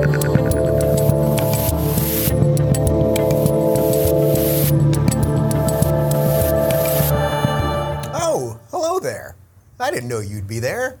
Oh, hello there. I didn't know you'd be there.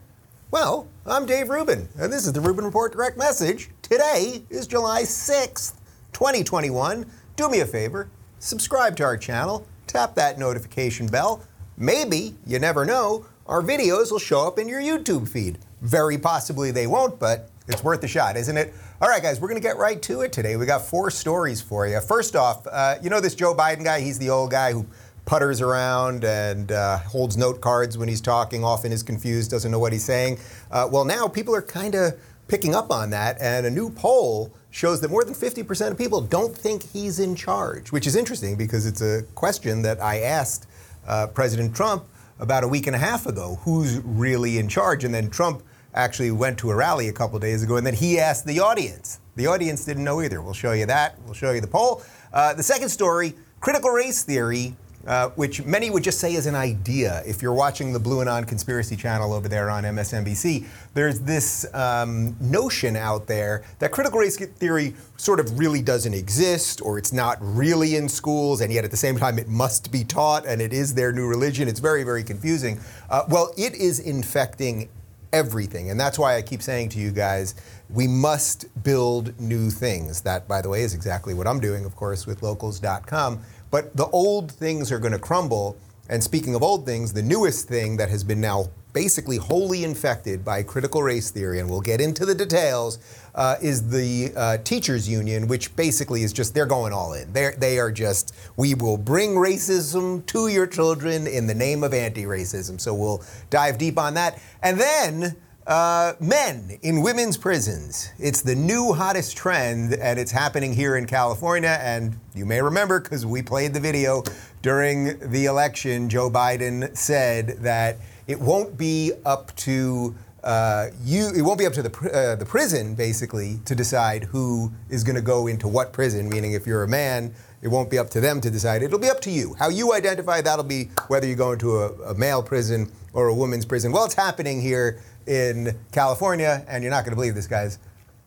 Well, I'm Dave Rubin, and this is the Rubin Report Direct Message. Today is July 6th, 2021. Do me a favor, subscribe to our channel, tap that notification bell. Maybe, you never know, our videos will show up in your YouTube feed. Very possibly they won't, but it's worth a shot, isn't it? All right, guys, we're going to get right to it today. We got four stories for you. First off, uh, you know this Joe Biden guy? He's the old guy who putters around and uh, holds note cards when he's talking, often is confused, doesn't know what he's saying. Uh, well, now people are kind of picking up on that, and a new poll shows that more than 50% of people don't think he's in charge, which is interesting because it's a question that I asked uh, President Trump about a week and a half ago who's really in charge? And then Trump actually went to a rally a couple days ago, and then he asked the audience. The audience didn't know either. We'll show you that. We'll show you the poll. Uh, the second story critical race theory uh, which many would just say is an idea. If you're watching the BlueAnon Conspiracy Channel over there on MSNBC, there's this um, notion out there that critical race theory sort of really doesn't exist, or it's not really in schools, and yet at the same time it must be taught, and it is their new religion. It's very, very confusing. Uh, well, it is infecting everything, and that's why I keep saying to you guys. We must build new things. That, by the way, is exactly what I'm doing, of course, with locals.com. But the old things are going to crumble. And speaking of old things, the newest thing that has been now basically wholly infected by critical race theory, and we'll get into the details, uh, is the uh, teachers union, which basically is just they're going all in. They're, they are just we will bring racism to your children in the name of anti-racism. So we'll dive deep on that, and then. Uh, men in women's prisons. It's the new hottest trend, and it's happening here in California. And you may remember, because we played the video during the election, Joe Biden said that it won't be up to uh, you. It won't be up to the uh, the prison basically to decide who is going to go into what prison. Meaning, if you're a man, it won't be up to them to decide. It'll be up to you. How you identify that'll be whether you go into a, a male prison or a woman's prison. Well, it's happening here in California, and you're not going to believe this, guys.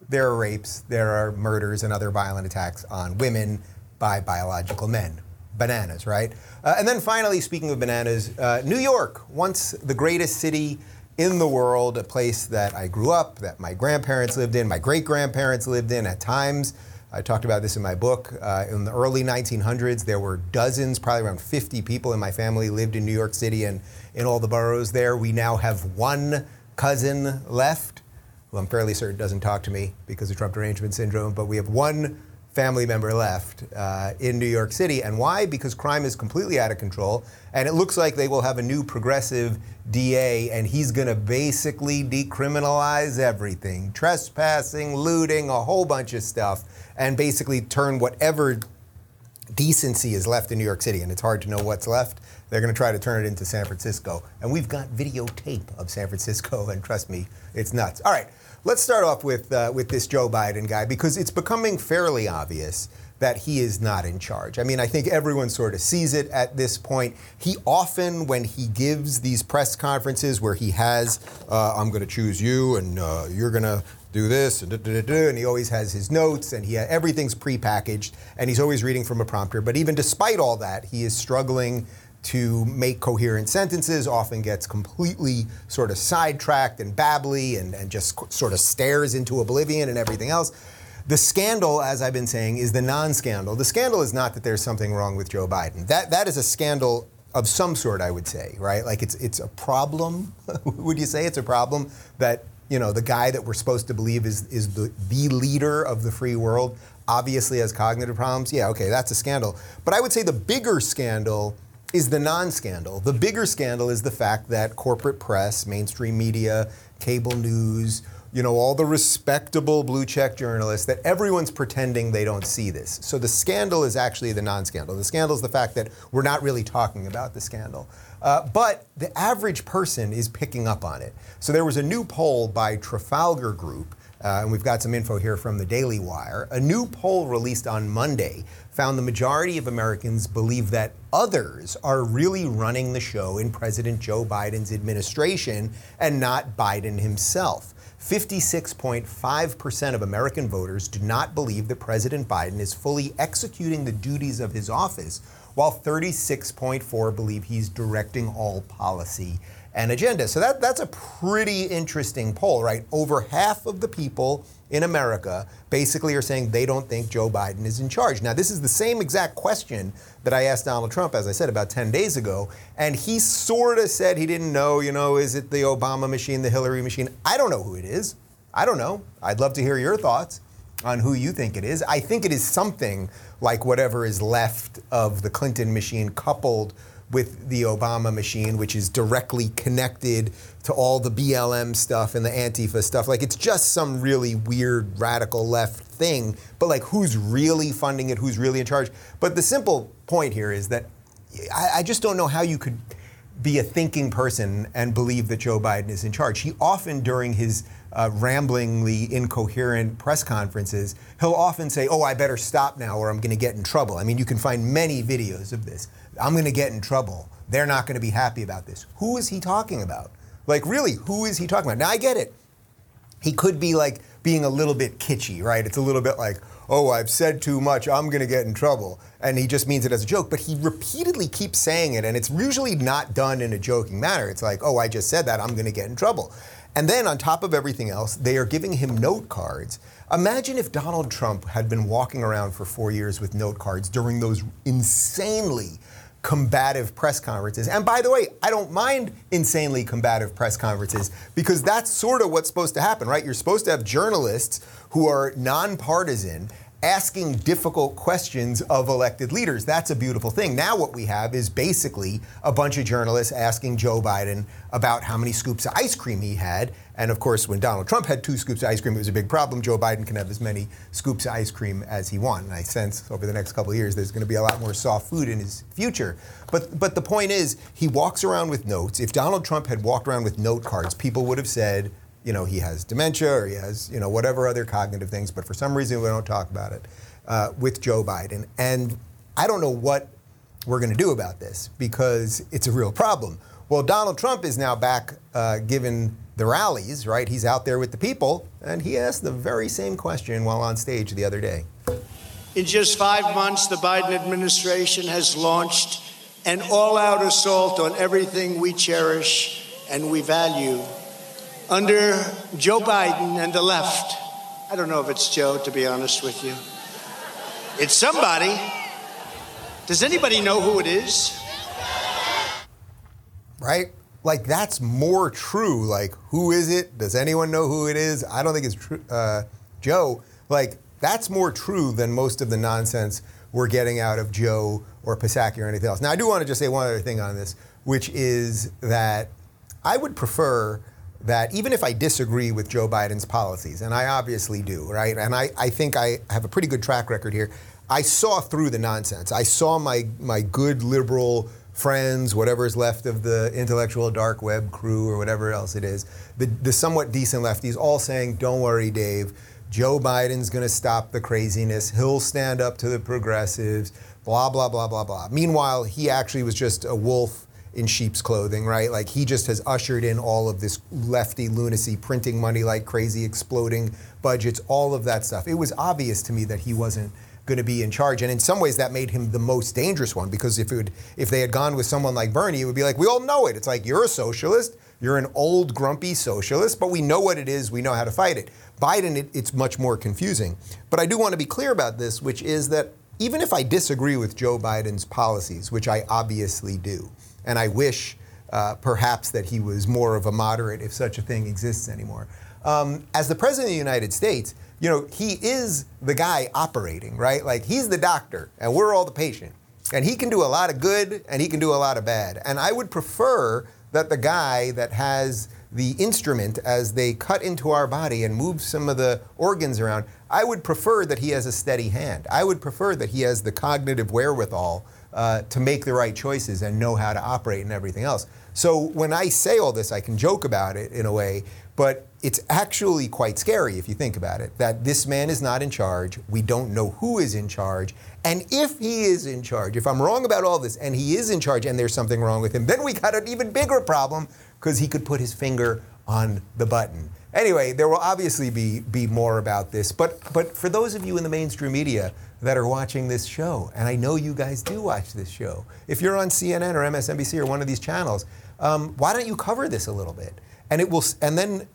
There are rapes, there are murders, and other violent attacks on women by biological men. Bananas, right? Uh, and then finally, speaking of bananas, uh, New York, once the greatest city in the world, a place that I grew up, that my grandparents lived in, my great grandparents lived in at times. I talked about this in my book. Uh, in the early 1900s, there were dozens, probably around 50 people in my family lived in New York City and in all the boroughs there. We now have one cousin left, who I'm fairly certain doesn't talk to me because of Trump derangement syndrome, but we have one family member left uh, in New York City. And why? Because crime is completely out of control. And it looks like they will have a new progressive DA, and he's going to basically decriminalize everything trespassing, looting, a whole bunch of stuff, and basically turn whatever decency is left in New York City. And it's hard to know what's left. They're going to try to turn it into San Francisco. And we've got videotape of San Francisco, and trust me, it's nuts. All right, let's start off with, uh, with this Joe Biden guy because it's becoming fairly obvious that he is not in charge. I mean, I think everyone sort of sees it at this point. He often, when he gives these press conferences where he has, uh, I'm going to choose you and uh, you're going to do this and, and he always has his notes and he everything's prepackaged and he's always reading from a prompter. But even despite all that, he is struggling to make coherent sentences, often gets completely sort of sidetracked and babbly and, and just sort of stares into oblivion and everything else. The scandal, as I've been saying, is the non scandal. The scandal is not that there's something wrong with Joe Biden. That, that is a scandal of some sort, I would say, right? Like it's, it's a problem. would you say it's a problem that you know the guy that we're supposed to believe is, is the, the leader of the free world obviously has cognitive problems? Yeah, okay, that's a scandal. But I would say the bigger scandal is the non scandal. The bigger scandal is the fact that corporate press, mainstream media, cable news, you know, all the respectable blue check journalists, that everyone's pretending they don't see this. So the scandal is actually the non scandal. The scandal is the fact that we're not really talking about the scandal. Uh, but the average person is picking up on it. So there was a new poll by Trafalgar Group. Uh, and we've got some info here from the Daily Wire. A new poll released on Monday found the majority of Americans believe that others are really running the show in President Joe Biden's administration and not Biden himself. 56.5% of American voters do not believe that President Biden is fully executing the duties of his office, while 36.4 believe he's directing all policy and agenda. So that, that's a pretty interesting poll, right? Over half of the people in America basically are saying they don't think Joe Biden is in charge. Now, this is the same exact question that I asked Donald Trump, as I said, about 10 days ago. And he sort of said he didn't know, you know, is it the Obama machine, the Hillary machine? I don't know who it is. I don't know. I'd love to hear your thoughts on who you think it is. I think it is something like whatever is left of the Clinton machine coupled with the Obama machine, which is directly connected to all the BLM stuff and the Antifa stuff. Like it's just some really weird radical left thing. But like who's really funding it? Who's really in charge? But the simple point here is that I, I just don't know how you could be a thinking person and believe that Joe Biden is in charge. He often, during his uh, ramblingly incoherent press conferences, he'll often say, Oh, I better stop now or I'm going to get in trouble. I mean, you can find many videos of this. I'm going to get in trouble. They're not going to be happy about this. Who is he talking about? Like, really, who is he talking about? Now, I get it. He could be like being a little bit kitschy, right? It's a little bit like, oh, I've said too much, I'm going to get in trouble. And he just means it as a joke, but he repeatedly keeps saying it, and it's usually not done in a joking manner. It's like, oh, I just said that, I'm going to get in trouble. And then on top of everything else, they are giving him note cards. Imagine if Donald Trump had been walking around for four years with note cards during those insanely combative press conferences. And by the way, I don't mind insanely combative press conferences because that's sort of what's supposed to happen, right? You're supposed to have journalists who are nonpartisan asking difficult questions of elected leaders. That's a beautiful thing. Now, what we have is basically a bunch of journalists asking Joe Biden about how many scoops of ice cream he had. And of course, when Donald Trump had two scoops of ice cream, it was a big problem. Joe Biden can have as many scoops of ice cream as he wants. And I sense over the next couple of years, there's going to be a lot more soft food in his future. But, but the point is, he walks around with notes. If Donald Trump had walked around with note cards, people would have said, you know, he has dementia or he has, you know, whatever other cognitive things, but for some reason we don't talk about it uh, with Joe Biden. And I don't know what we're going to do about this because it's a real problem. Well, Donald Trump is now back uh, given the rallies, right? He's out there with the people, and he asked the very same question while on stage the other day. In just five months, the Biden administration has launched an all out assault on everything we cherish and we value under Joe Biden and the left. I don't know if it's Joe, to be honest with you. It's somebody. Does anybody know who it is? Right? Like, that's more true. Like, who is it? Does anyone know who it is? I don't think it's true. Uh, Joe. Like, that's more true than most of the nonsense we're getting out of Joe or Psaki or anything else. Now, I do want to just say one other thing on this, which is that I would prefer that even if I disagree with Joe Biden's policies, and I obviously do, right? And I, I think I have a pretty good track record here. I saw through the nonsense. I saw my, my good liberal friends, whatever is left of the intellectual dark web crew or whatever else it is, the, the somewhat decent lefties all saying, don't worry, Dave. Joe Biden's going to stop the craziness. He'll stand up to the progressives, blah, blah, blah, blah, blah. Meanwhile, he actually was just a wolf in sheep's clothing, right? Like he just has ushered in all of this lefty lunacy, printing money like crazy, exploding budgets, all of that stuff. It was obvious to me that he wasn't going to be in charge, and in some ways that made him the most dangerous one because if it would, if they had gone with someone like Bernie, it would be like we all know it. It's like you're a socialist, you're an old grumpy socialist, but we know what it is, we know how to fight it. Biden, it, it's much more confusing. But I do want to be clear about this, which is that even if I disagree with Joe Biden's policies, which I obviously do, and I wish uh, perhaps that he was more of a moderate if such a thing exists anymore. Um, as the president of the United States, you know, he is the guy operating, right? Like he's the doctor and we're all the patient. And he can do a lot of good and he can do a lot of bad. And I would prefer that the guy that has the instrument as they cut into our body and move some of the organs around, I would prefer that he has a steady hand. I would prefer that he has the cognitive wherewithal uh, to make the right choices and know how to operate and everything else. So when I say all this, I can joke about it in a way, but it's actually quite scary if you think about it that this man is not in charge. We don't know who is in charge. And if he is in charge, if I'm wrong about all this and he is in charge and there's something wrong with him, then we got an even bigger problem because he could put his finger on the button. anyway, there will obviously be be more about this. But but for those of you in the mainstream media that are watching this show, and I know you guys do watch this show, if you're on CNN or MSNBC or one of these channels, um, why don't you cover this a little bit? And it will, and then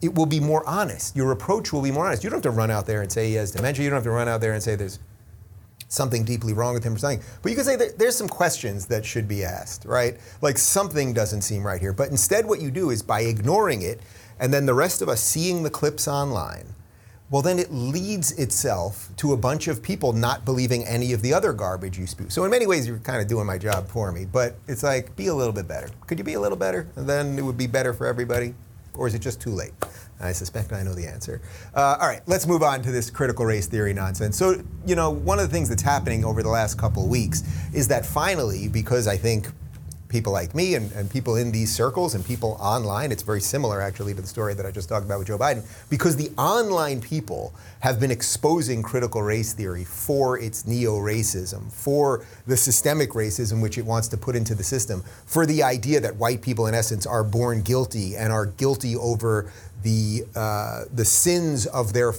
it will be more honest. Your approach will be more honest. You don't have to run out there and say he has dementia. You don't have to run out there and say there's something deeply wrong with him or something. But you can say there's some questions that should be asked, right? Like something doesn't seem right here. But instead, what you do is by ignoring it, and then the rest of us seeing the clips online, well, then it leads itself to a bunch of people not believing any of the other garbage you spew. So in many ways, you're kind of doing my job for me. But it's like, be a little bit better. Could you be a little better? And then it would be better for everybody. Or is it just too late? I suspect I know the answer. Uh, all right, let's move on to this critical race theory nonsense. So, you know, one of the things that's happening over the last couple of weeks is that finally, because I think people like me and, and people in these circles and people online. It's very similar, actually, to the story that I just talked about with Joe Biden, because the online people have been exposing critical race theory for its neo racism, for the systemic racism which it wants to put into the system, for the idea that white people, in essence, are born guilty and are guilty over the, uh, the sins of their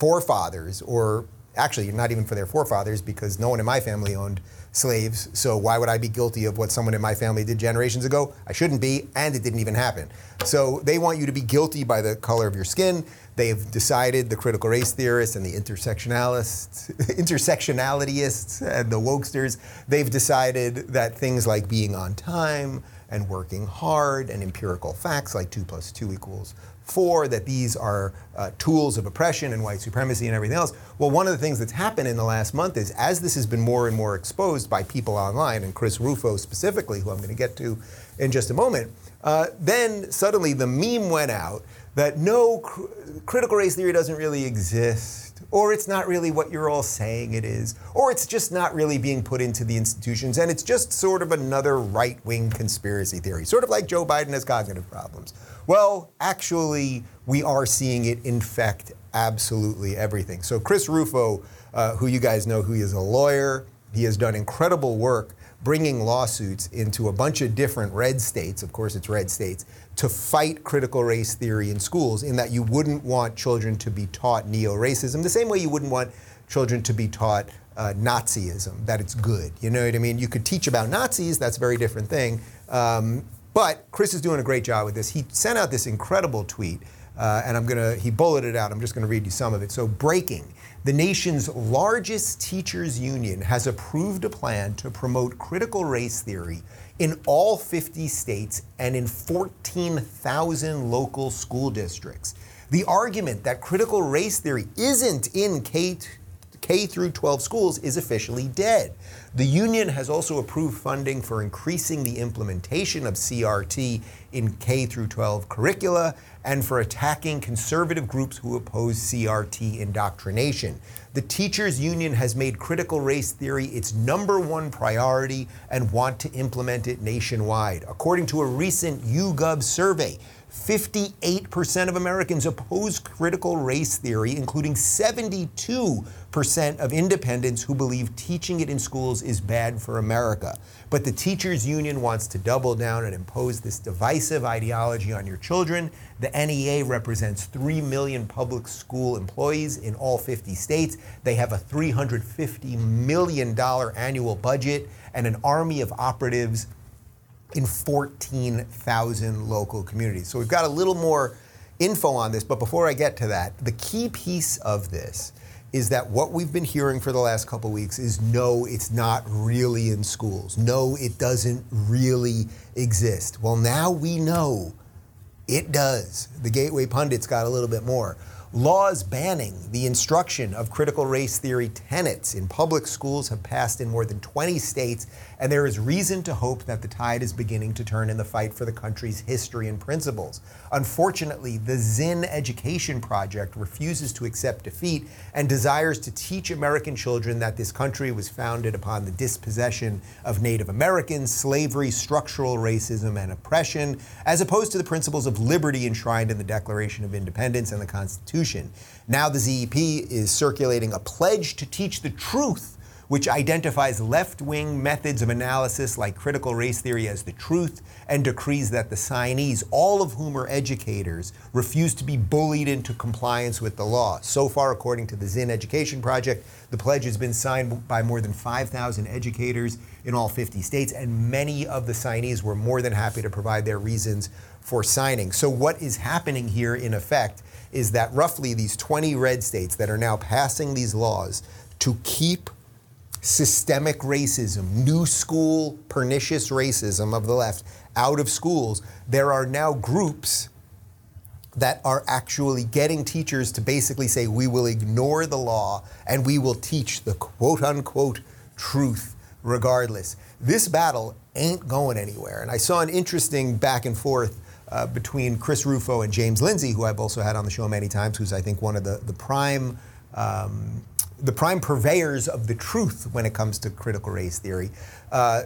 forefathers, or actually, not even for their forefathers, because no one in my family owned slaves. So why would I be guilty of what someone in my family did generations ago? I shouldn't be, and it didn't even happen. So they want you to be guilty by the color of your skin. They've decided, the critical race theorists and the intersectionalists, intersectionalityists and the wokesters, they've decided that things like being on time and working hard and empirical facts like 2 plus 2 equals four, that these are uh, tools of oppression and white supremacy and everything else. Well, one of the things that's happened in the last month is as this has been more and more exposed by people online, and Chris Rufo specifically, who I'm going to get to in just a moment, uh, then suddenly the meme went out that no, cr- critical race theory doesn't really exist, or it's not really what you're all saying it is, or it's just not really being put into the institutions, and it's just sort of another right wing conspiracy theory, sort of like Joe Biden has cognitive problems. Well, actually, we are seeing it infect absolutely everything. So, Chris Rufo, uh, who you guys know, who is a lawyer, he has done incredible work bringing lawsuits into a bunch of different red states, of course, it's red states, to fight critical race theory in schools, in that you wouldn't want children to be taught neo racism, the same way you wouldn't want children to be taught uh, Nazism, that it's good. You know what I mean? You could teach about Nazis, that's a very different thing. Um, but Chris is doing a great job with this. He sent out this incredible tweet, uh, and I'm gonna, he bulleted it out, I'm just gonna read you some of it. So, breaking. The nation's largest teachers union has approved a plan to promote critical race theory in all 50 states and in 14,000 local school districts. The argument that critical race theory isn't in K, K through 12 schools is officially dead. The union has also approved funding for increasing the implementation of CRT in K through 12 curricula and for attacking conservative groups who oppose CRT indoctrination. The teachers union has made critical race theory its number one priority and want to implement it nationwide. According to a recent YouGov survey, 58% of Americans oppose critical race theory, including 72% of independents who believe teaching it in schools is bad for America. But the teachers union wants to double down and impose this divisive ideology on your children. The NEA represents 3 million public school employees in all 50 states. They have a $350 million annual budget and an army of operatives in 14,000 local communities. So we've got a little more info on this, but before I get to that, the key piece of this is that what we've been hearing for the last couple weeks is no, it's not really in schools. No, it doesn't really exist. Well, now we know it does. The Gateway Pundits got a little bit more. Laws banning the instruction of critical race theory tenets in public schools have passed in more than 20 states, and there is reason to hope that the tide is beginning to turn in the fight for the country's history and principles. Unfortunately, the Zinn Education Project refuses to accept defeat and desires to teach American children that this country was founded upon the dispossession of Native Americans, slavery, structural racism, and oppression, as opposed to the principles of liberty enshrined in the Declaration of Independence and the Constitution. Now, the ZEP is circulating a pledge to teach the truth which identifies left wing methods of analysis like critical race theory as the truth and decrees that the signees, all of whom are educators, refuse to be bullied into compliance with the law. So far, according to the Zinn Education Project, the pledge has been signed by more than 5,000 educators in all 50 states, and many of the signees were more than happy to provide their reasons for signing. So, what is happening here, in effect, is that roughly these 20 red states that are now passing these laws to keep systemic racism, new school, pernicious racism of the left out of schools, there are now groups that are actually getting teachers to basically say, we will ignore the law and we will teach the quote unquote truth regardless. This battle ain't going anywhere. And I saw an interesting back and forth uh, between Chris Rufo and James Lindsay, who I've also had on the show many times, who's I think one of the, the prime um, the prime purveyors of the truth when it comes to critical race theory. Uh,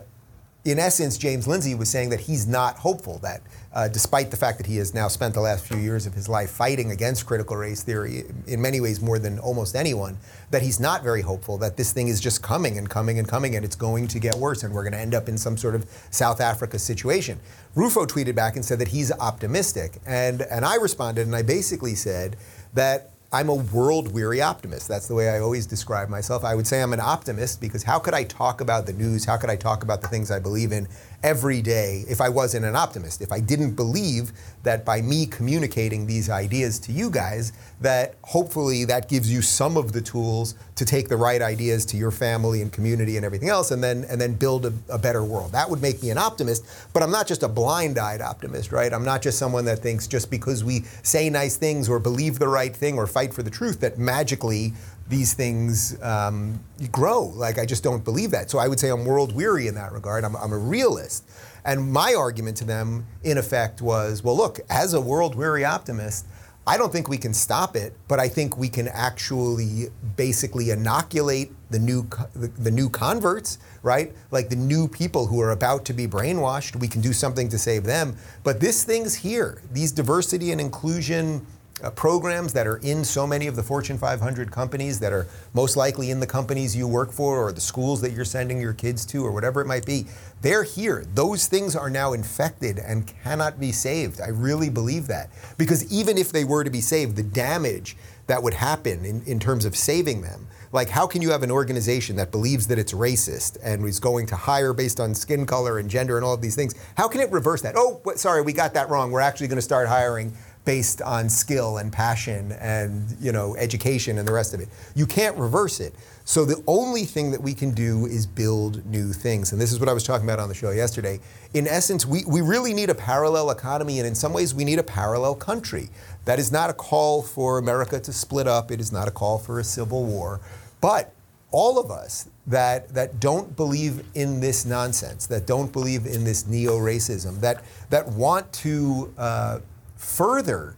in essence, James Lindsay was saying that he's not hopeful that, uh, despite the fact that he has now spent the last few years of his life fighting against critical race theory, in many ways more than almost anyone, that he's not very hopeful that this thing is just coming and coming and coming and it's going to get worse and we're going to end up in some sort of South Africa situation. Rufo tweeted back and said that he's optimistic. And, and I responded and I basically said that I'm a world weary optimist. That's the way I always describe myself. I would say I'm an optimist because how could I talk about the news? How could I talk about the things I believe in every day if I wasn't an optimist? If I didn't believe that by me communicating these ideas to you guys, that hopefully that gives you some of the tools to take the right ideas to your family and community and everything else and then and then build a, a better world. That would make me an optimist, but I'm not just a blind-eyed optimist, right? I'm not just someone that thinks just because we say nice things or believe the right thing or fight for the truth that magically these things um, grow. Like, I just don't believe that. So I would say I'm world weary in that regard. I'm, I'm, a realist. And my argument to them, in effect, was well, look, as a world weary optimist, I don't think we can stop it, but I think we can actually basically inoculate the new the, the new converts, right? Like the new people who are about to be brainwashed. We can do something to save them. But this thing's here. These diversity and inclusion uh, programs that are in so many of the Fortune 500 companies that are most likely in the companies you work for or the schools that you're sending your kids to or whatever it might be. They're here. Those things are now infected and cannot be saved. I really believe that. Because even if they were to be saved, the damage that would happen in, in terms of saving them like how can you have an organization that believes that it's racist and is going to hire based on skin color and gender and all of these things how can it reverse that oh sorry we got that wrong we're actually going to start hiring based on skill and passion and you know education and the rest of it. You can't reverse it. So the only thing that we can do is build new things. And this is what I was talking about on the show yesterday. In essence, we, we really need a parallel economy, and in some ways, we need a parallel country. That is not a call for America to split up, it is not a call for a civil war. But all of us that, that don't believe in this nonsense, that don't believe in this neo racism, that, that want to uh, further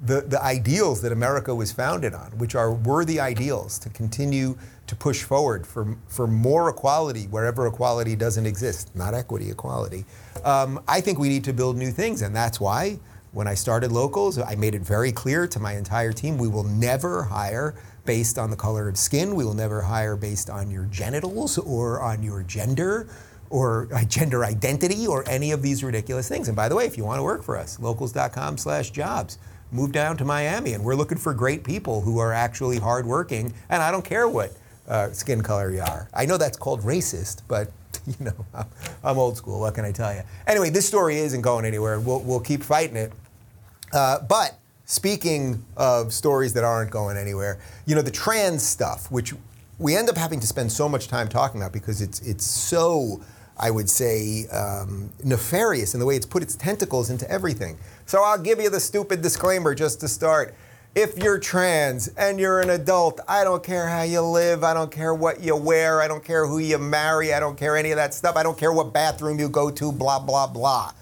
the, the ideals that America was founded on, which are worthy ideals to continue to push forward for, for more equality wherever equality doesn't exist, not equity, equality. Um, I think we need to build new things, and that's why when I started Locals, I made it very clear to my entire team we will never hire based on the color of skin, we will never hire based on your genitals or on your gender or gender identity or any of these ridiculous things. And by the way, if you want to work for us, locals.com slash jobs. Move down to Miami, and we're looking for great people who are actually hardworking. And I don't care what uh, skin color you are. I know that's called racist, but you know, I'm, old school. What can I tell you? Anyway, this story isn't going anywhere. We'll, we'll keep fighting it. Uh, but speaking of stories that aren't going anywhere, you know, the trans stuff, which we end up having to spend so much time talking about because it's it's so I would say, um, nefarious in the way it's put its tentacles into everything. So I'll give you the stupid disclaimer just to start. If you're trans and you're an adult, I don't care how you live, I don't care what you wear, I don't care who you marry, I don't care any of that stuff, I don't care what bathroom you go to, blah, blah, blah.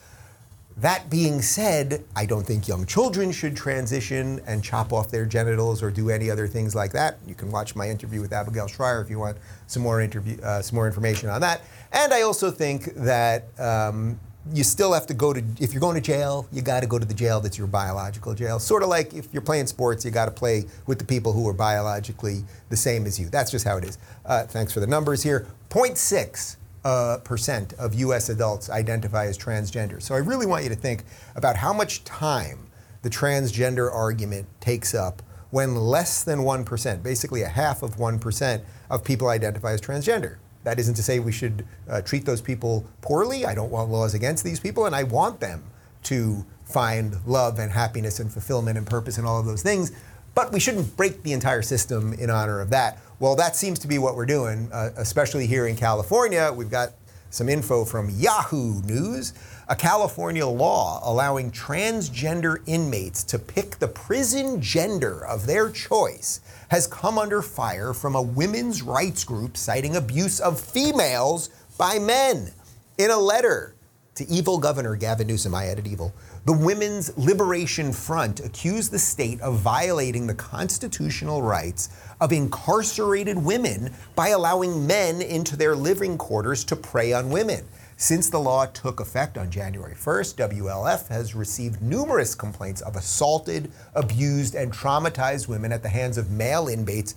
That being said, I don't think young children should transition and chop off their genitals or do any other things like that. You can watch my interview with Abigail Shrier if you want some more interview, uh, some more information on that. And I also think that um, you still have to go to, if you're going to jail, you got to go to the jail that's your biological jail. Sort of like if you're playing sports, you got to play with the people who are biologically the same as you. That's just how it is. Uh, thanks for the numbers here. 0.6 uh, percent of US adults identify as transgender. So I really want you to think about how much time the transgender argument takes up when less than 1%, basically a half of 1% of people identify as transgender. That isn't to say we should uh, treat those people poorly. I don't want laws against these people, and I want them to find love and happiness and fulfillment and purpose and all of those things. But we shouldn't break the entire system in honor of that. Well, that seems to be what we're doing, uh, especially here in California. We've got some info from Yahoo News. A California law allowing transgender inmates to pick the prison gender of their choice has come under fire from a women's rights group citing abuse of females by men. In a letter to evil Governor Gavin Newsom, I added evil, the Women's Liberation Front accused the state of violating the constitutional rights of incarcerated women by allowing men into their living quarters to prey on women. Since the law took effect on January 1st, WLF has received numerous complaints of assaulted, abused, and traumatized women at the hands of male inmates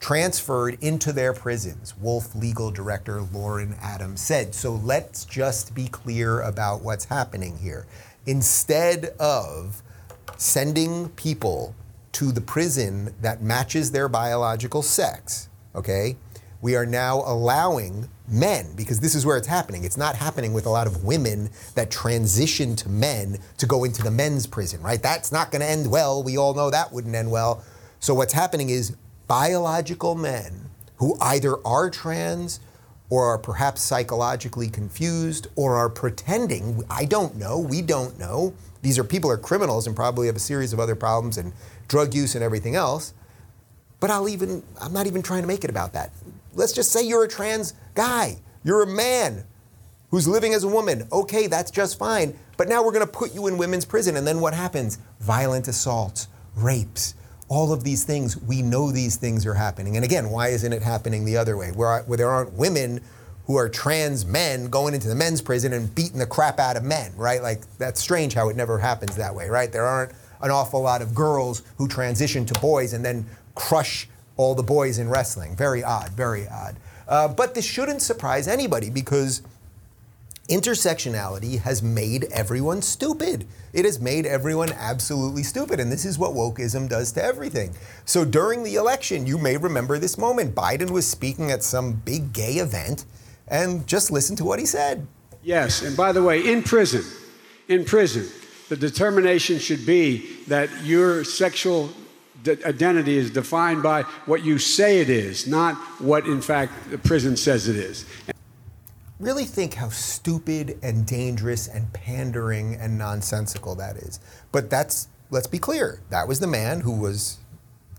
transferred into their prisons, Wolf legal director Lauren Adams said. So let's just be clear about what's happening here. Instead of sending people to the prison that matches their biological sex, okay, we are now allowing men, because this is where it's happening. It's not happening with a lot of women that transition to men to go into the men's prison, right? That's not going to end well. We all know that wouldn't end well. So what's happening is biological men who either are trans or are perhaps psychologically confused or are pretending, I don't know, we don't know. These are people are criminals and probably have a series of other problems and drug use and everything else. But I'll even I'm not even trying to make it about that. Let's just say you're a trans guy, you're a man who's living as a woman. Okay, that's just fine. But now we're going to put you in women's prison. And then what happens? Violent assaults, rapes, all of these things. We know these things are happening. And again, why isn't it happening the other way? Where, where there aren't women who are trans men going into the men's prison and beating the crap out of men, right? Like, that's strange how it never happens that way, right? There aren't an awful lot of girls who transition to boys and then crush all the boys in wrestling. Very odd, very odd. Uh, but this shouldn't surprise anybody because intersectionality has made everyone stupid. It has made everyone absolutely stupid. And this is what wokeism does to everything. So during the election, you may remember this moment. Biden was speaking at some big gay event, and just listen to what he said. Yes, and by the way, in prison, in prison, the determination should be that your sexual identity is defined by what you say it is, not what, in fact, the prison says it is. Really think how stupid and dangerous and pandering and nonsensical that is. But that's, let's be clear, that was the man who was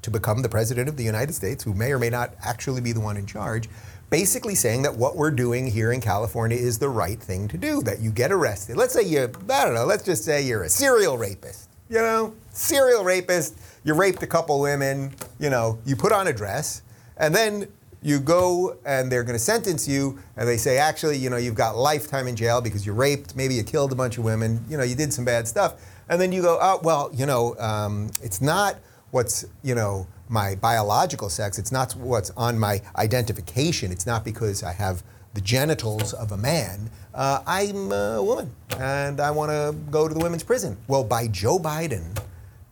to become the president of the United States, who may or may not actually be the one in charge, basically saying that what we're doing here in California is the right thing to do, that you get arrested. Let's say you, I don't know, let's just say you're a serial rapist, you know, serial rapist you raped a couple women, you know, you put on a dress, and then you go and they're going to sentence you, and they say, actually, you know, you've got lifetime in jail because you raped, maybe you killed a bunch of women, you know, you did some bad stuff. And then you go, oh, well, you know, um, it's not what's, you know, my biological sex, it's not what's on my identification, it's not because I have the genitals of a man. Uh, I'm a woman and I want to go to the women's prison. Well, by Joe Biden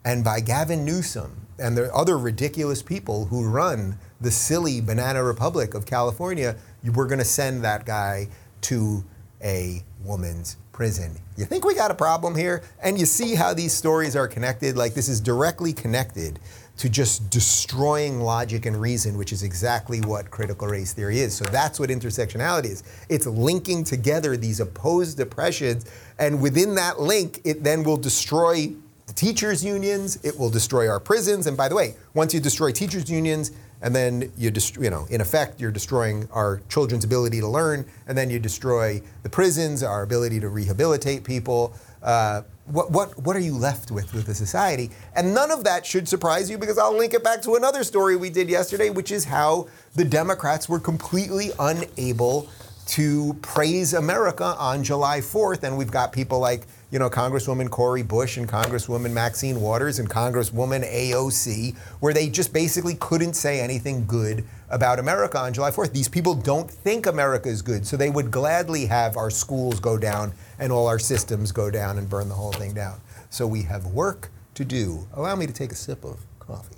and by Gavin Newsom and the other ridiculous people who run the silly banana republic of California, we're going to send that guy to a woman's prison. You think we got a problem here? And you see how these stories are connected? Like this is directly connected to just destroying logic and reason, which is exactly what critical race theory is. So that's what intersectionality is. It's linking together these opposed oppressions, and within that link, it then will destroy the teachers' unions, it will destroy our prisons. And by the way, once you destroy teachers' unions, and then you, dest- you know, in effect, you're destroying our children's ability to learn, and then you destroy the prisons, our ability to rehabilitate people. Uh, what, what, what are you left with with the society? And none of that should surprise you because I'll link it back to another story we did yesterday, which is how the Democrats were completely unable to praise America on July 4th. And we've got people like, you know, Congresswoman Cori Bush and Congresswoman Maxine Waters and Congresswoman AOC, where they just basically couldn't say anything good about America on July 4th. These people don't think America is good, so they would gladly have our schools go down and all our systems go down and burn the whole thing down. So we have work to do. Allow me to take a sip of coffee.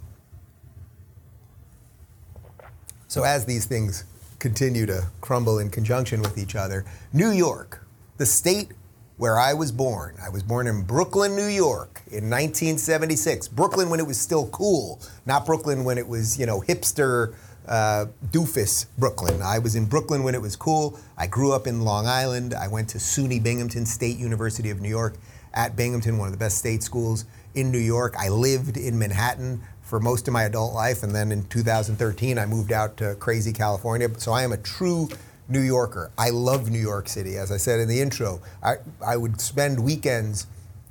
So as these things continue to crumble in conjunction with each other, New York, the state where I was born. I was born in Brooklyn, New York in 1976. Brooklyn when it was still cool, not Brooklyn when it was, you know, hipster uh, doofus Brooklyn. I was in Brooklyn when it was cool. I grew up in Long Island. I went to SUNY Binghamton State University of New York at Binghamton, one of the best state schools in New York. I lived in Manhattan for most of my adult life, and then in 2013 I moved out to crazy California. So I am a true New Yorker. I love New York City. As I said in the intro, I, I would spend weekends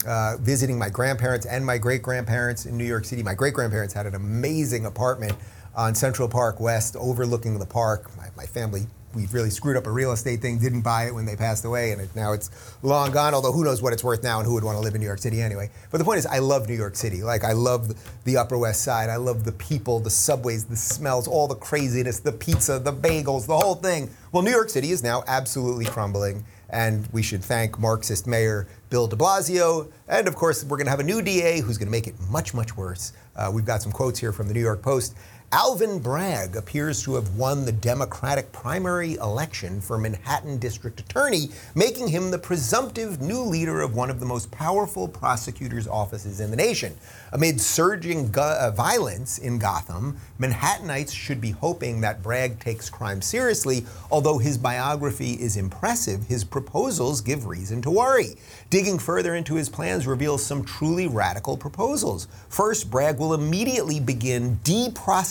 uh, visiting my grandparents and my great grandparents in New York City. My great grandparents had an amazing apartment on Central Park West overlooking the park. My, my family we really screwed up a real estate thing, didn't buy it when they passed away, and it, now it's long gone. Although who knows what it's worth now, and who would want to live in New York City anyway? But the point is, I love New York City. Like I love the Upper West Side. I love the people, the subways, the smells, all the craziness, the pizza, the bagels, the whole thing. Well, New York City is now absolutely crumbling, and we should thank Marxist Mayor Bill De Blasio, and of course, we're going to have a new DA who's going to make it much, much worse. Uh, we've got some quotes here from the New York Post. Alvin Bragg appears to have won the Democratic primary election for Manhattan District Attorney, making him the presumptive new leader of one of the most powerful prosecutor's offices in the nation. Amid surging uh, violence in Gotham, Manhattanites should be hoping that Bragg takes crime seriously. Although his biography is impressive, his proposals give reason to worry. Digging further into his plans reveals some truly radical proposals. First, Bragg will immediately begin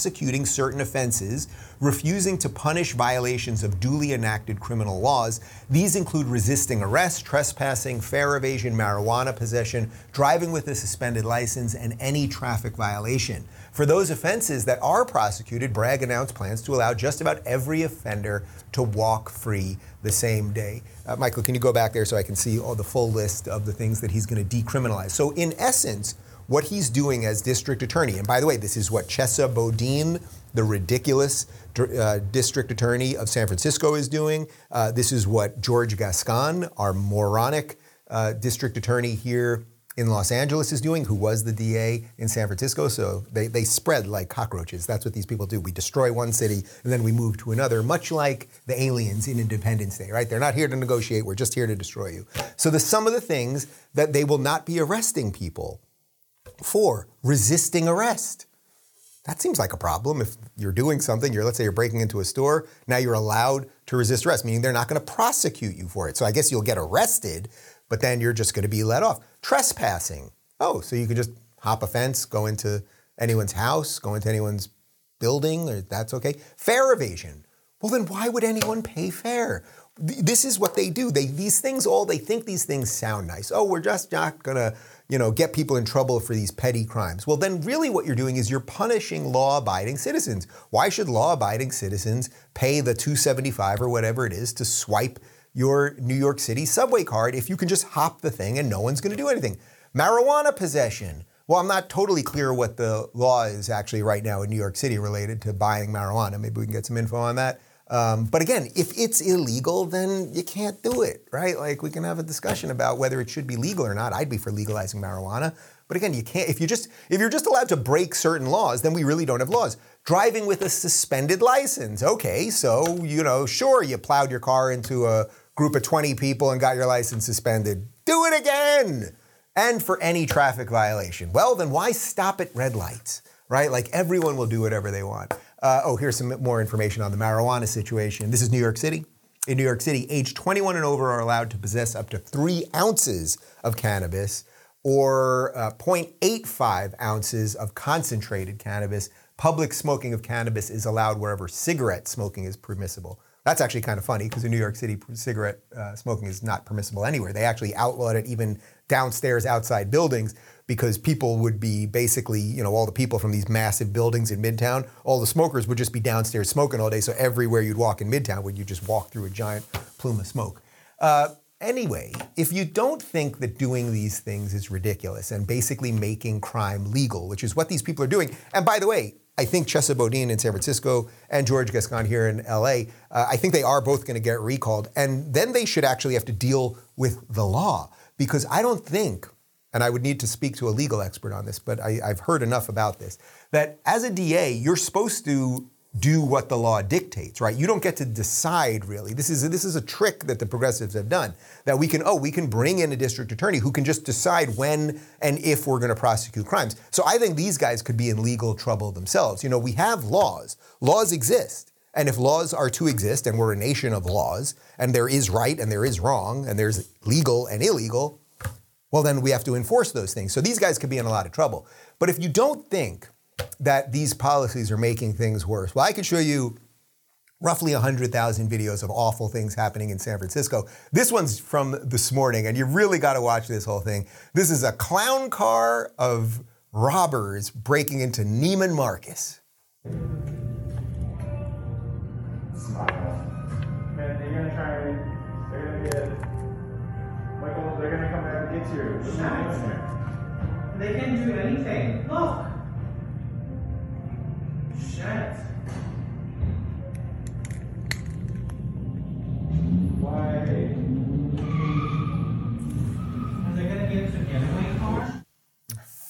de-prosecuting certain offenses, refusing to punish violations of duly enacted criminal laws. These include resisting arrest, trespassing, fare evasion, marijuana possession, driving with a suspended license, and any traffic violation. For those offenses that are prosecuted, Bragg announced plans to allow just about every offender to walk free the same day. Uh, Michael, can you go back there so I can see all the full list of the things that he's going to decriminalize? So, in essence, what he's doing as district attorney, and by the way, this is what Chesa Boudin, the ridiculous uh, district attorney of San Francisco, is doing. Uh, this is what George Gascon, our moronic uh, district attorney here in Los Angeles is doing, who was the DA in San Francisco. So they, they spread like cockroaches. That's what these people do. We destroy one city and then we move to another, much like the aliens in Independence Day, right? They're not here to negotiate, we're just here to destroy you. So the some of the things that they will not be arresting people for resisting arrest. That seems like a problem. If you're doing something, you're let's say you're breaking into a store, now you're allowed to resist arrest, meaning they're not going to prosecute you for it. So I guess you'll get arrested, but then you're just going to be let off. Trespassing. Oh, so you could just hop a fence, go into anyone's house, go into anyone's building, or that's okay. Fare evasion. Well, then why would anyone pay fare? This is what they do. They these things all they think these things sound nice. Oh, we're just not gonna, you know, get people in trouble for these petty crimes. Well, then really what you're doing is you're punishing law-abiding citizens. Why should law-abiding citizens pay the 275 or whatever it is to swipe your New York City subway card if you can just hop the thing and no one's going to do anything. Marijuana possession. Well, I'm not totally clear what the law is actually right now in New York City related to buying marijuana. Maybe we can get some info on that. Um, but again, if it's illegal, then you can't do it, right? Like we can have a discussion about whether it should be legal or not. I'd be for legalizing marijuana. But again, you can't if you just if you're just allowed to break certain laws, then we really don't have laws. Driving with a suspended license. Okay, so you know, sure, you plowed your car into a group of 20 people and got your license suspended. Do it again! And for any traffic violation. Well, then why stop at red lights, right? Like everyone will do whatever they want. Uh, oh, here's some more information on the marijuana situation. This is New York City. In New York City, age 21 and over are allowed to possess up to three ounces of cannabis or uh, 0.85 ounces of concentrated cannabis. Public smoking of cannabis is allowed wherever cigarette smoking is permissible. That's actually kind of funny because in New York City, cigarette uh, smoking is not permissible anywhere. They actually outlawed it even downstairs outside buildings because people would be basically, you know, all the people from these massive buildings in Midtown, all the smokers would just be downstairs smoking all day. So everywhere you'd walk in Midtown, would you just walk through a giant plume of smoke? Uh, anyway, if you don't think that doing these things is ridiculous and basically making crime legal, which is what these people are doing, and by the way, I think Chesa Boudin in San Francisco and George Gascon here in LA, uh, I think they are both going to get recalled. And then they should actually have to deal with the law because I don't think, and I would need to speak to a legal expert on this, but I, I've heard enough about this, that as a DA, you're supposed to do what the law dictates, right? You don't get to decide really. This is this is a trick that the progressives have done. That we can oh we can bring in a district attorney who can just decide when and if we're going to prosecute crimes. So I think these guys could be in legal trouble themselves. You know, we have laws. Laws exist. And if laws are to exist and we're a nation of laws and there is right and there is wrong and there's legal and illegal, well then we have to enforce those things. So these guys could be in a lot of trouble. But if you don't think that these policies are making things worse. Well, I could show you roughly 100,000 videos of awful things happening in San Francisco. This one's from this morning, and you really got to watch this whole thing. This is a clown car of robbers breaking into Neiman Marcus. Man, they're gonna try they're gonna get, Michael, they're gonna come back and get you. They can do anything. Look. Shit.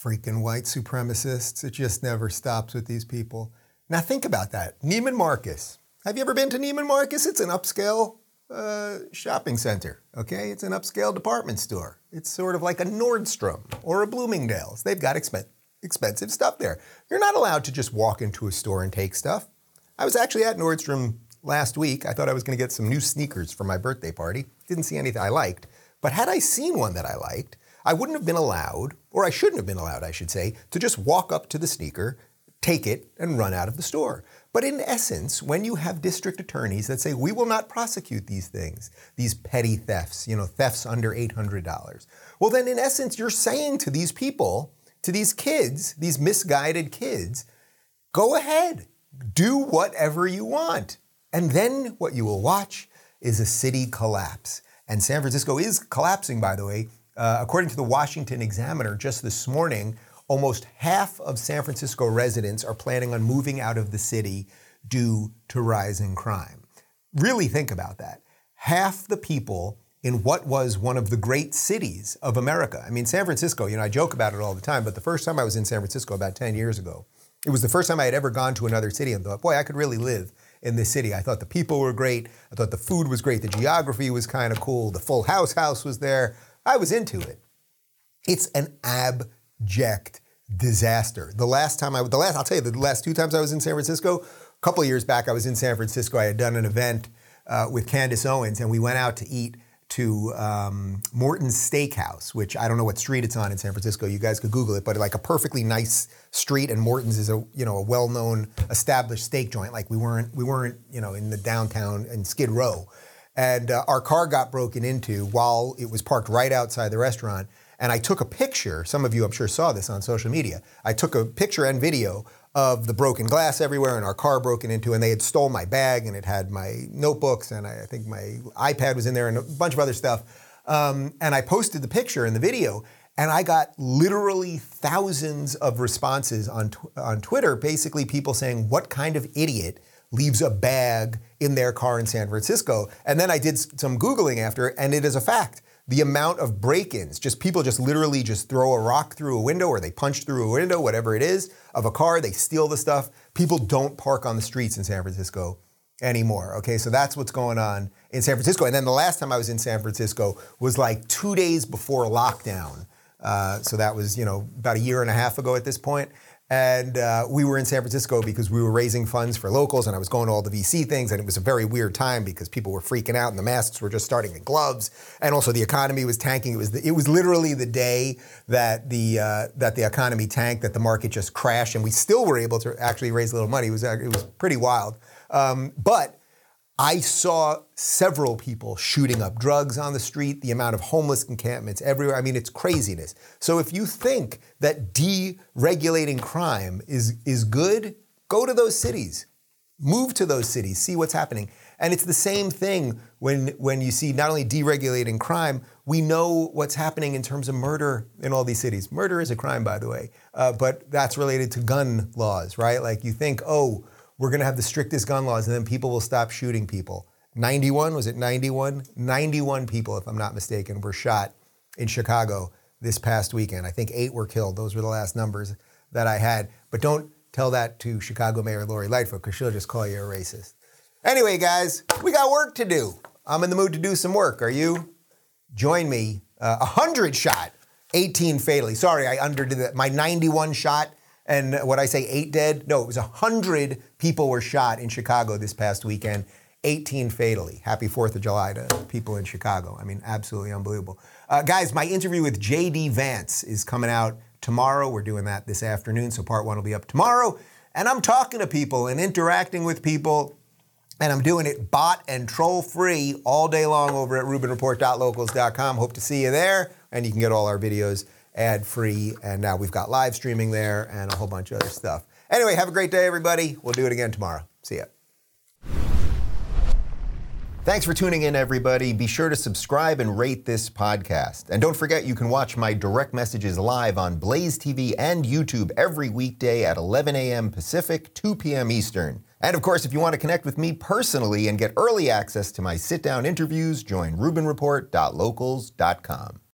Freaking white supremacists. It just never stops with these people. Now think about that. Neiman Marcus. Have you ever been to Neiman Marcus? It's an upscale uh, shopping center. Okay, it's an upscale department store. It's sort of like a Nordstrom or a Bloomingdale's. They've got expen- expensive stuff there. You're not allowed to just walk into a store and take stuff. I was actually at Nordstrom last week. I thought I was going to get some new sneakers for my birthday party. Didn't see anything I liked. But had I seen one that I liked, I wouldn't have been allowed, or I shouldn't have been allowed, I should say, to just walk up to the sneaker, take it, and run out of the store. But in essence, when you have district attorneys that say, we will not prosecute these things, these petty thefts, you know, thefts under $800, well, then in essence, you're saying to these people, to these kids, these misguided kids, go ahead, do whatever you want. And then what you will watch is a city collapse. And San Francisco is collapsing, by the way. Uh, according to the Washington Examiner, just this morning, almost half of San Francisco residents are planning on moving out of the city due to rising crime. Really think about that. Half the people in what was one of the great cities of America. I mean, San Francisco, you know, I joke about it all the time, but the first time I was in San Francisco about 10 years ago, it was the first time I had ever gone to another city and thought, boy, I could really live in this city. I thought the people were great. I thought the food was great. The geography was kind of cool. The Full House house was there. I was into it. It's an abject disaster. The last time I, the last, I'll tell you, the last two times I was in San Francisco, a couple of years back, I was in San Francisco. I had done an event uh, with Candace Owens, and we went out to eat to um, Morton's Steakhouse, which I don't know what street it's on in San Francisco. You guys could Google it, but like a perfectly nice street, and Morton's is a you know a well-known established steak joint. Like we weren't we weren't you know in the downtown in Skid Row, and uh, our car got broken into while it was parked right outside the restaurant. And I took a picture. Some of you, I'm sure, saw this on social media. I took a picture and video of the broken glass everywhere and our car broken into, and they had stole my bag and it had my notebooks and I, I think my iPad was in there and a bunch of other stuff. Um, and I posted the picture and the video, and I got literally thousands of responses on tw- on Twitter, basically people saying, "What kind of idiot?" leaves a bag in their car in San Francisco. And then I did some Googling after, and it is a fact the amount of break-ins, just people just literally just throw a rock through a window or they punch through a window, whatever it is, of a car, they steal the stuff. People don't park on the streets in San Francisco anymore. Okay, so that's what's going on in San Francisco. And then the last time I was in San Francisco was like two days before lockdown. Uh, so that was, you know, about a year and a half ago at this point. And uh, we were in San Francisco because we were raising funds for locals, and I was going to all the VC things, and it was a very weird time because people were freaking out, and the masks were just starting at gloves, and also the economy was tanking. It was the, it was literally the day that the uh, that the economy tanked, that the market just crashed, and we still were able to actually raise a little money. It was it was pretty wild, um, but I saw several people shooting up drugs on the street, the amount of homeless encampments everywhere. I mean, it's craziness. So if you think that deregulating crime is, is good, go to those cities. Move to those cities, see what's happening. And it's the same thing when, when you see not only deregulating crime, we know what's happening in terms of murder in all these cities. Murder is a crime, by the way, uh, but that's related to gun laws, right? Like you think, oh, we're going to have the strictest gun laws, and then people will stop shooting people. 91, was it 91? 91 people, if I'm not mistaken, were shot in Chicago this past weekend. I think eight were killed. Those were the last numbers that I had. But don't tell that to Chicago Mayor Lori Lightfoot because she'll just call you a racist. Anyway, guys, we got work to do. I'm in the mood to do some work. Are you? Join me. Uh, 100 shot, 18 fatally. Sorry, I underdid that. My 91 shot and what I say, eight dead? No, it was 100 people were shot in Chicago this past weekend, 18 fatally. Happy 4th of July to people in Chicago. I mean, absolutely unbelievable. Uh, guys, my interview with J.D. Vance is coming out tomorrow. We're doing that this afternoon, so part one will be up tomorrow. And I'm talking to people and interacting with people, and I'm doing it bot and troll free all day long over at RubinReport.locals.com. Hope to see you there, and you can get all our videos ad free. And now we've got live streaming there and a whole bunch of other stuff. Anyway, have a great day, everybody. We'll do it again tomorrow. See ya. Thanks for tuning in, everybody. Be sure to subscribe and rate this podcast. And don't forget, you can watch my direct messages live on Blaze TV and YouTube every weekday at 11 a.m. Pacific, 2 p.m. Eastern. And of course, if you want to connect with me personally and get early access to my sit down interviews, join RubinReport.locals.com.